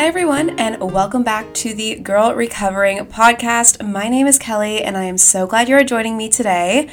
Hi, everyone, and welcome back to the Girl Recovering podcast. My name is Kelly, and I am so glad you are joining me today.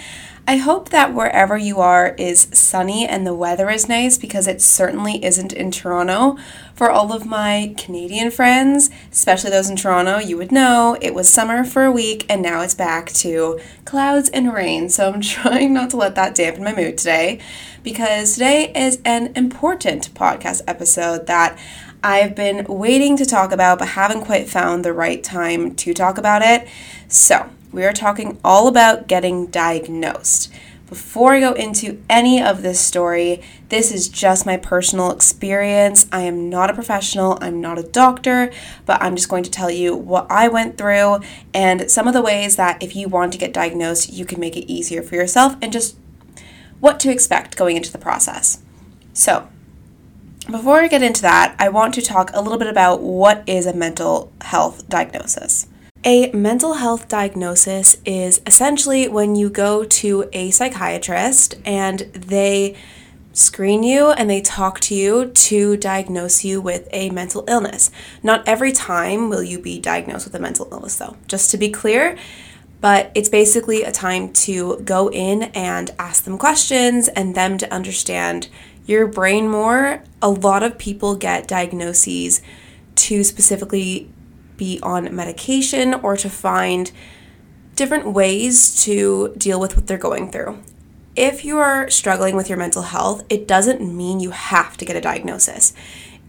I hope that wherever you are is sunny and the weather is nice because it certainly isn't in Toronto. For all of my Canadian friends, especially those in Toronto, you would know it was summer for a week and now it's back to clouds and rain. So I'm trying not to let that dampen my mood today because today is an important podcast episode that I've been waiting to talk about but haven't quite found the right time to talk about it. So, we are talking all about getting diagnosed. Before I go into any of this story, this is just my personal experience. I am not a professional, I'm not a doctor, but I'm just going to tell you what I went through and some of the ways that if you want to get diagnosed, you can make it easier for yourself and just what to expect going into the process. So, before I get into that, I want to talk a little bit about what is a mental health diagnosis. A mental health diagnosis is essentially when you go to a psychiatrist and they screen you and they talk to you to diagnose you with a mental illness. Not every time will you be diagnosed with a mental illness, though, just to be clear. But it's basically a time to go in and ask them questions and them to understand your brain more. A lot of people get diagnoses to specifically be on medication or to find different ways to deal with what they're going through. If you are struggling with your mental health, it doesn't mean you have to get a diagnosis.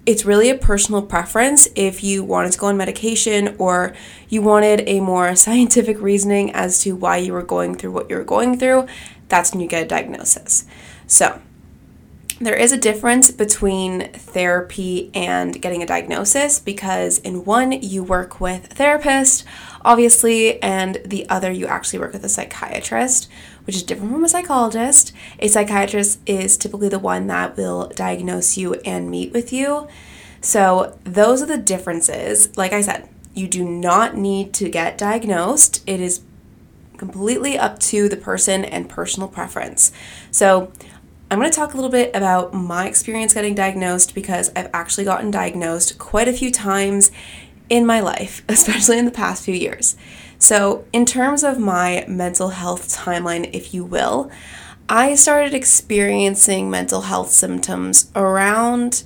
It's really a personal preference if you wanted to go on medication or you wanted a more scientific reasoning as to why you were going through what you were going through. That's when you get a diagnosis. So, there is a difference between therapy and getting a diagnosis because in one you work with a therapist, obviously, and the other you actually work with a psychiatrist, which is different from a psychologist. A psychiatrist is typically the one that will diagnose you and meet with you. So, those are the differences. Like I said, you do not need to get diagnosed. It is completely up to the person and personal preference. So, I'm going to talk a little bit about my experience getting diagnosed because I've actually gotten diagnosed quite a few times in my life, especially in the past few years. So, in terms of my mental health timeline, if you will, I started experiencing mental health symptoms around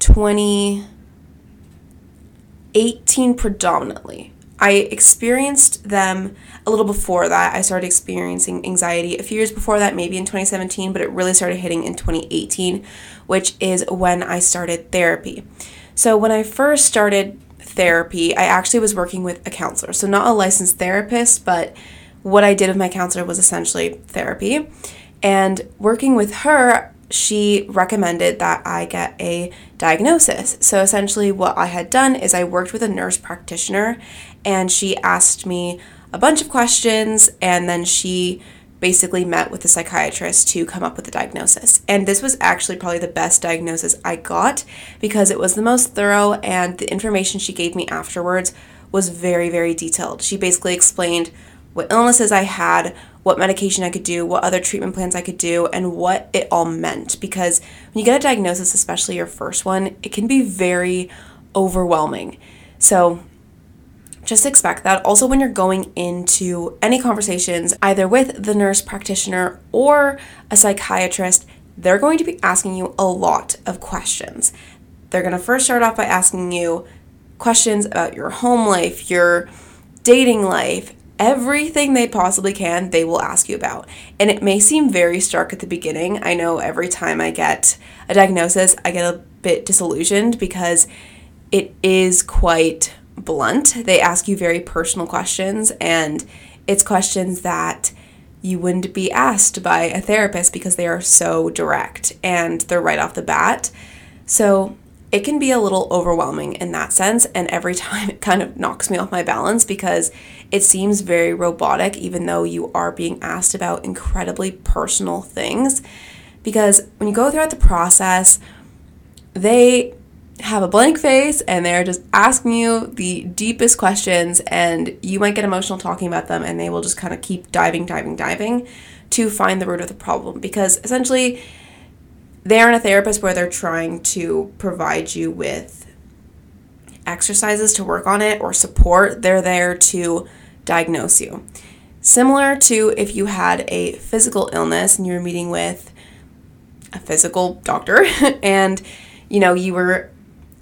2018 predominantly. I experienced them a little before that. I started experiencing anxiety a few years before that, maybe in 2017, but it really started hitting in 2018, which is when I started therapy. So, when I first started therapy, I actually was working with a counselor. So, not a licensed therapist, but what I did with my counselor was essentially therapy. And working with her, she recommended that I get a diagnosis. So essentially, what I had done is I worked with a nurse practitioner and she asked me a bunch of questions and then she basically met with the psychiatrist to come up with a diagnosis. And this was actually probably the best diagnosis I got because it was the most thorough and the information she gave me afterwards was very, very detailed. She basically explained what illnesses I had, what medication I could do, what other treatment plans I could do, and what it all meant. Because when you get a diagnosis, especially your first one, it can be very overwhelming. So just expect that. Also, when you're going into any conversations, either with the nurse practitioner or a psychiatrist, they're going to be asking you a lot of questions. They're going to first start off by asking you questions about your home life, your dating life, everything they possibly can, they will ask you about. And it may seem very stark at the beginning. I know every time I get a diagnosis, I get a bit disillusioned because it is quite blunt. They ask you very personal questions, and it's questions that you wouldn't be asked by a therapist because they are so direct and they're right off the bat. So it can be a little overwhelming in that sense. And every time it kind of knocks me off my balance because it seems very robotic, even though you are being asked about incredibly personal things. Because when you go throughout the process, they have a blank face and they're just asking you the deepest questions, and you might get emotional talking about them, and they will just kind of keep diving, diving, diving to find the root of the problem. Because essentially, they're in a therapist where they're trying to provide you with exercises to work on it or support, they're there to diagnose you. Similar to if you had a physical illness and you were meeting with a physical doctor and you know you were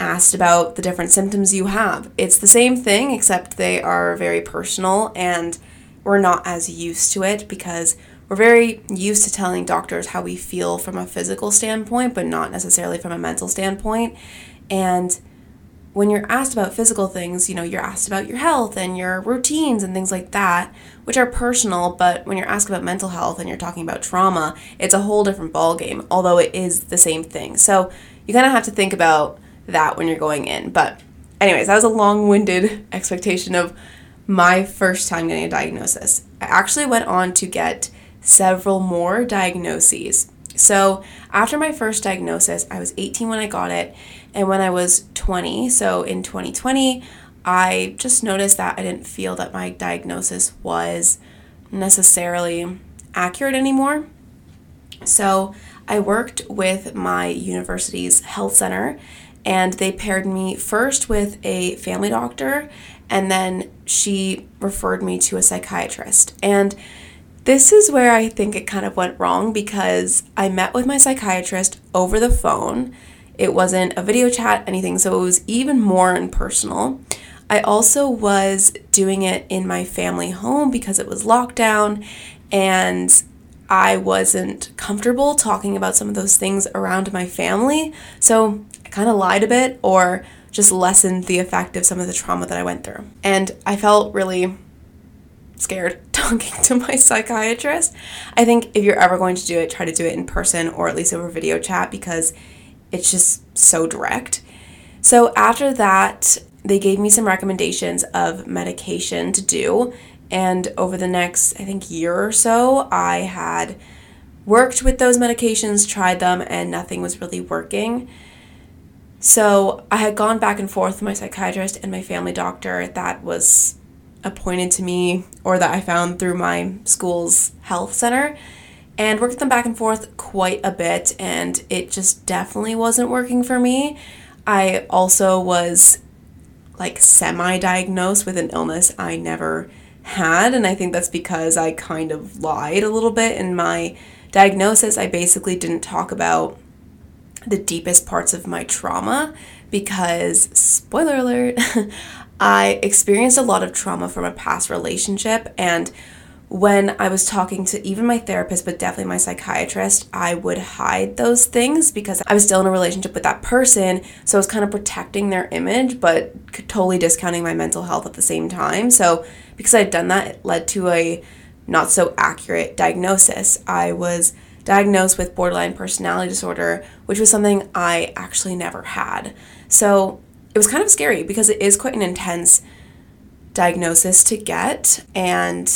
asked about the different symptoms you have. It's the same thing except they are very personal and we're not as used to it because we're very used to telling doctors how we feel from a physical standpoint, but not necessarily from a mental standpoint. And when you're asked about physical things, you know, you're asked about your health and your routines and things like that, which are personal, but when you're asked about mental health and you're talking about trauma, it's a whole different ballgame, although it is the same thing. So you kind of have to think about that when you're going in. But, anyways, that was a long winded expectation of my first time getting a diagnosis. I actually went on to get several more diagnoses. So, after my first diagnosis, I was 18 when I got it, and when I was 20, so in 2020, I just noticed that I didn't feel that my diagnosis was necessarily accurate anymore. So, I worked with my university's health center and they paired me first with a family doctor and then she referred me to a psychiatrist. And this is where I think it kind of went wrong because I met with my psychiatrist over the phone. It wasn't a video chat, anything, so it was even more impersonal. I also was doing it in my family home because it was lockdown and I wasn't comfortable talking about some of those things around my family. So kind of lied a bit or just lessened the effect of some of the trauma that I went through. And I felt really scared talking to my psychiatrist. I think if you're ever going to do it, try to do it in person or at least over video chat because it's just so direct. So after that, they gave me some recommendations of medication to do and over the next, I think, year or so, I had worked with those medications, tried them, and nothing was really working. So I had gone back and forth with my psychiatrist and my family doctor that was appointed to me or that I found through my school's health center and worked them back and forth quite a bit and it just definitely wasn't working for me. I also was like semi diagnosed with an illness I never had. And I think that's because I kind of lied a little bit in my diagnosis. I basically didn't talk about the deepest parts of my trauma because, spoiler alert, I experienced a lot of trauma from a past relationship. And when I was talking to even my therapist, but definitely my psychiatrist, I would hide those things because I was still in a relationship with that person. So I was kind of protecting their image, but totally discounting my mental health at the same time. So because I'd done that, it led to a not so accurate diagnosis. I was diagnosed with borderline personality disorder, which was something I actually never had. So it was kind of scary because it is quite an intense diagnosis to get. And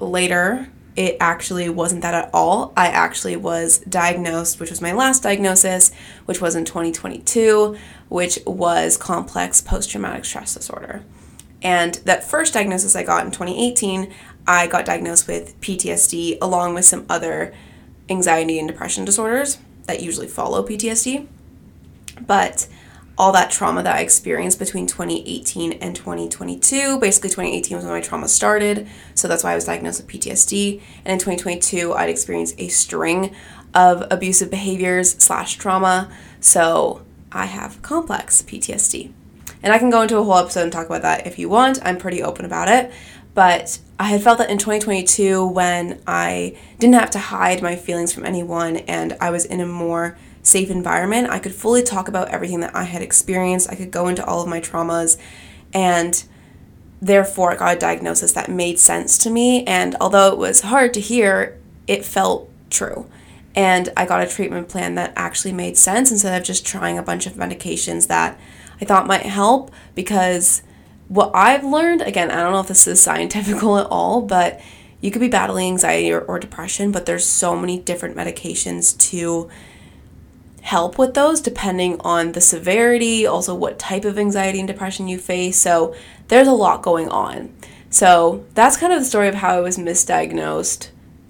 later, it actually wasn't that at all. I actually was diagnosed, which was my last diagnosis, which was in 2022, which was complex post traumatic stress disorder. And that first diagnosis I got in 2018, I got diagnosed with PTSD along with some other anxiety and depression disorders that usually follow PTSD. But all that trauma that I experienced between 2018 and 2022. Basically, 2018 was when my trauma started, so that's why I was diagnosed with PTSD. And in 2022, I'd experienced a string of abusive behaviors slash trauma, so I have complex PTSD. And I can go into a whole episode and talk about that if you want. I'm pretty open about it. But I had felt that in 2022, when I didn't have to hide my feelings from anyone and I was in a more safe environment, I could fully talk about everything that I had experienced. I could go into all of my traumas and therefore I got a diagnosis that made sense to me. And although it was hard to hear, it felt true. And I got a treatment plan that actually made sense instead of just trying a bunch of medications that I thought might help because what I've learned, again, I don't know if this is scientific at all, but you could be battling anxiety or, or depression, but there's so many different medications to help with those depending on the severity, also what type of anxiety and depression you face. So there's a lot going on. So that's kind of the story of how I was misdiagnosed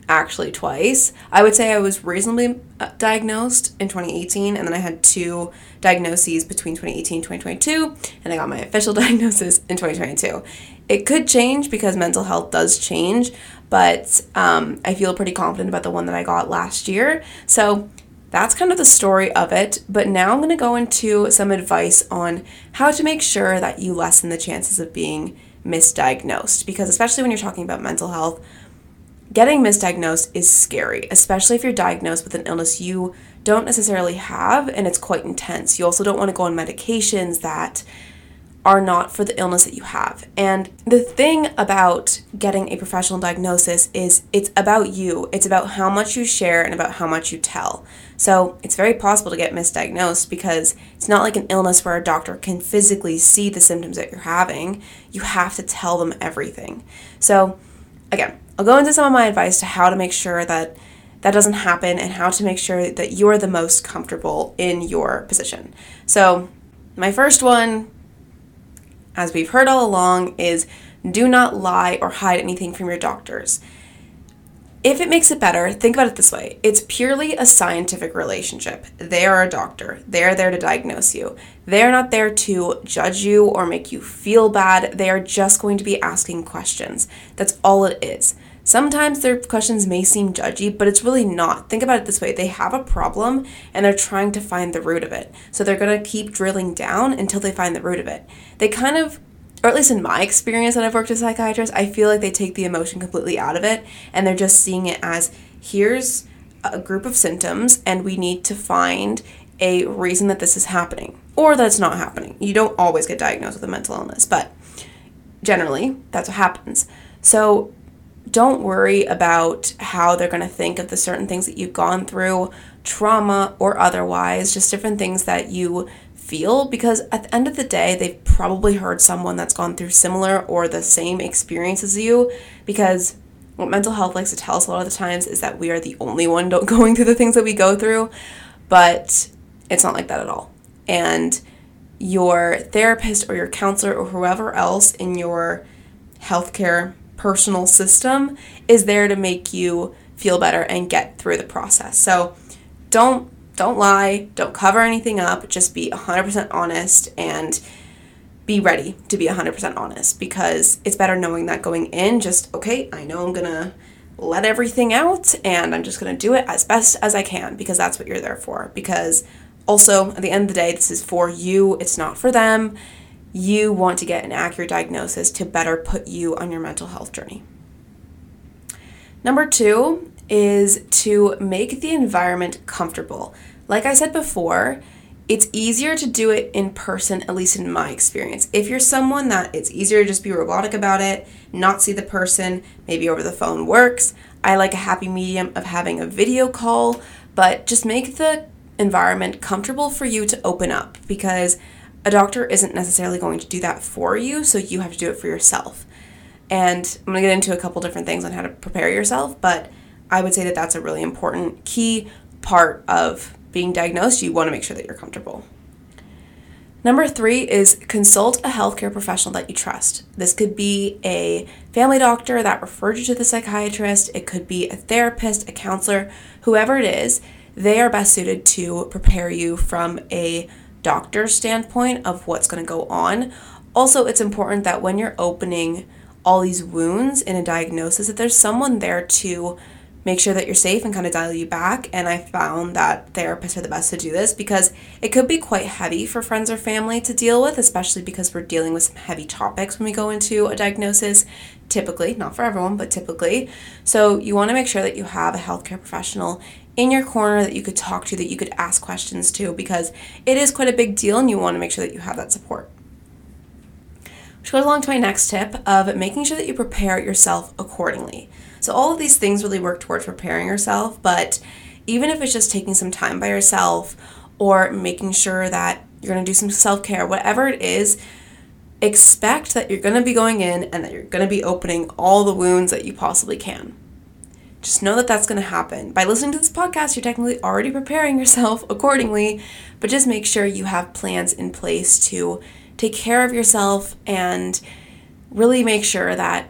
actually twice. I would say I was reasonably uh, diagnosed in 2018, and then I had two diagnoses between 2018 and 2022, and I got my official diagnosis in 2022. It could change because mental health does change, but um, I feel pretty confident about the one that I got last year. So that's kind of the story of it. But now I'm going to go into some advice on how to make sure that you lessen the chances of being misdiagnosed. Because, especially when you're talking about mental health, getting misdiagnosed is scary, especially if you're diagnosed with an illness you don't necessarily have and it's quite intense. You also don't want to go on medications that are not for the illness that you have. And the thing about getting a professional diagnosis is it's about you. It's about how much you share and about how much you tell. So it's very possible to get misdiagnosed because it's not like an illness where a doctor can physically see the symptoms that you're having. You have to tell them everything. So, again, I'll go into some of my advice to how to make sure that that doesn't happen and how to make sure that you're the most comfortable in your position. So, my first one, as we've heard all along, is do not lie or hide anything from your doctors. If it makes it better, think about it this way it's purely a scientific relationship. They are a doctor, they are there to diagnose you. They are not there to judge you or make you feel bad. They are just going to be asking questions. That's all it is. Sometimes their questions may seem judgy, but it's really not. Think about it this way they have a problem and they're trying to find the root of it. So they're going to keep drilling down until they find the root of it. They kind of, or at least in my experience when I've worked with psychiatrists, I feel like they take the emotion completely out of it and they're just seeing it as here's a group of symptoms and we need to find a reason that this is happening or that it's not happening. You don't always get diagnosed with a mental illness, but generally that's what happens. So don't worry about how they're going to think of the certain things that you've gone through, trauma or otherwise, just different things that you feel because at the end of the day, they've probably heard someone that's gone through similar or the same experience as you because what mental health likes to tell us a lot of the times is that we are the only one going through the things that we go through, but it's not like that at all. And your therapist or your counselor or whoever else in your healthcare personal system is there to make you feel better and get through the process. So don't don't lie, don't cover anything up, just be 100% honest and be ready to be 100% honest because it's better knowing that going in just okay, I know I'm to let everything out and I'm just to do it as best as I can because that's what you're there for. Because also at the end of the day this is for you, it's not for them. You want to get an accurate diagnosis to better put you on your mental health journey. Number two is to make the environment comfortable. Like I said before, it's easier to do it in person, at least in my experience. If you're someone that it's easier to just be robotic about it, not see the person, maybe over the phone works. I like a happy medium of having a video call, but just make the environment comfortable for you to open up because a doctor isn't necessarily going to do that for you, so you have to do it for yourself. And I'm to get into a couple different things on how to prepare yourself, but I would say that that's a really important key part of being diagnosed. You want to make sure that you're comfortable. Number three is consult a healthcare professional that you trust. This could be a family doctor that referred you to the psychiatrist, it could be a therapist, a counselor, whoever it is. They are best suited to prepare you from a doctor's standpoint of what's going to go on. Also, it's important that when you're opening all these wounds in a diagnosis, that there's someone there to make sure that you're safe and kind of dial you back. And I found that therapists are the best to do this because it could be quite heavy for friends or family to deal with, especially because we're dealing with some heavy topics when we go into a diagnosis, typically, not for everyone, but typically. So you want to make sure that you have a healthcare professional in your corner that you could talk to, that you could ask questions to, because it is quite a big deal and you want to make sure that you have that support. Which goes along to my next tip of making sure that you prepare yourself accordingly. So, all of these things really work towards preparing yourself, but even if it's just taking some time by yourself or making sure that you're going to do some self care, whatever it is, expect that you're going to be going in and that you're going to be opening all the wounds that you possibly can. Just know that that's going to happen. By listening to this podcast, you're technically already preparing yourself accordingly, but just make sure you have plans in place to take care of yourself and really make sure that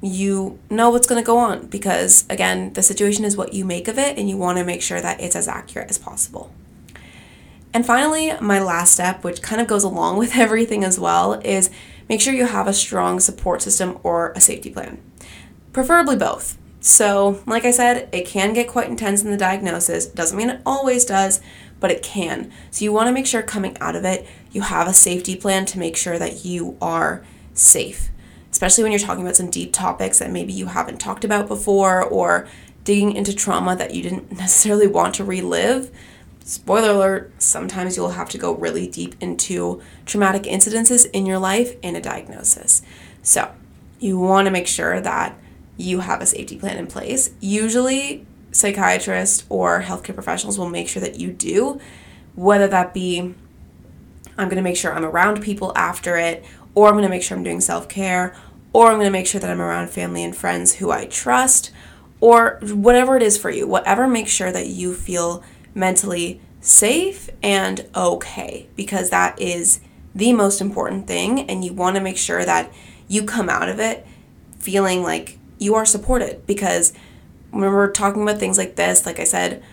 you know what's going to go on because, again, the situation is what you make of it, and you want to make sure that it's as accurate as possible. And finally, my last step, which kind of goes along with everything as well, is make sure you have a strong support system or a safety plan. Preferably both. So, like I said, it can get quite intense in the diagnosis. Doesn't mean it always does, but it can. So, you want to make sure coming out of it, you have a safety plan to make sure that you are safe especially when you're talking about some deep topics that maybe you haven't talked about before or digging into trauma that you didn't necessarily want to relive. Spoiler alert, sometimes you'll have to go really deep into traumatic incidences in your life in a diagnosis. So, you want to make sure that you have a safety plan in place. Usually, psychiatrists or healthcare professionals will make sure that you do, whether that be I'm going to make sure I'm around people after it, or I'm going to make sure I'm doing self care, or I'm going to make sure that I'm around family and friends who I trust, or whatever it is for you. Whatever makes sure that you feel mentally safe and okay, because that is the most important thing. And you want to make sure that you come out of it feeling like you are supported. Because when we're talking about things like this, like I said,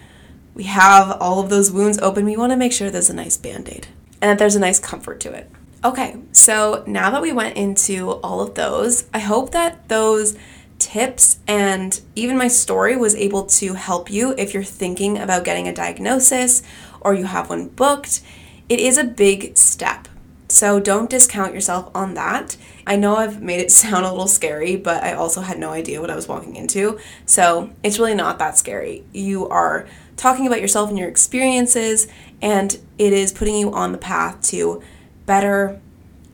we have all of those wounds open. We want to make sure there's a nice band aid and that there's a nice comfort to it. Okay, so now that we went into all of those, I hope that those tips and even my story was able to help you if you're thinking about getting a diagnosis or you have one booked. It is a big step. So don't discount yourself on that. I know I've made it sound a little scary, but I also had no idea what I was walking into. So it's really not that scary. You are talking about yourself and your experiences, and it is putting you on the path to better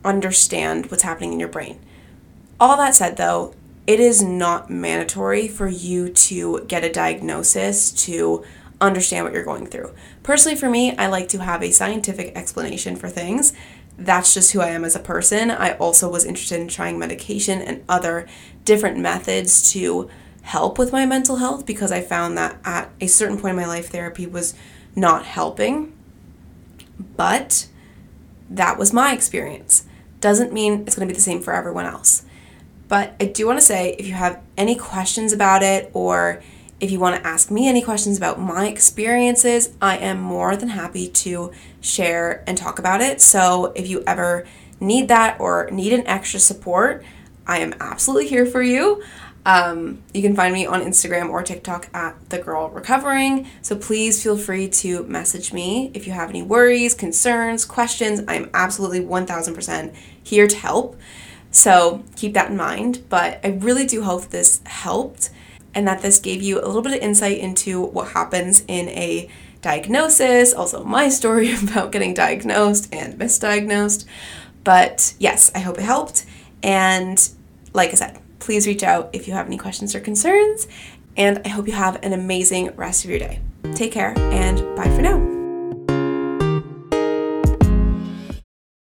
understand what's happening in your brain. All that said, though, it is not mandatory for you to get a diagnosis to understand what you're going through. Personally, for me, I like to have a scientific explanation for things. That's just who I am as a person. I also was interested in trying medication and other different methods to help with my mental health because I found that at a certain point in my life, therapy was not helping. But that was my experience. Doesn't mean it's going to be the same for everyone else. But I do want to say if you have any questions about it or if you want to ask me any questions about my experiences, I am more than happy to share and talk about it. So if you ever need that or need an extra support, I am absolutely here for you. Um, you can find me on Instagram or TikTok at the girl recovering. So please feel free to message me if you have any worries, concerns, questions. I'm absolutely 1000% here to help. So keep that in mind. But I really do hope this helped and that this gave you a little bit of insight into what happens in a diagnosis, also my story about getting diagnosed and misdiagnosed. But yes, I hope it helped. And like I said, please reach out if you have any questions or concerns. And I hope you have an amazing rest of your day. Take care and bye for now.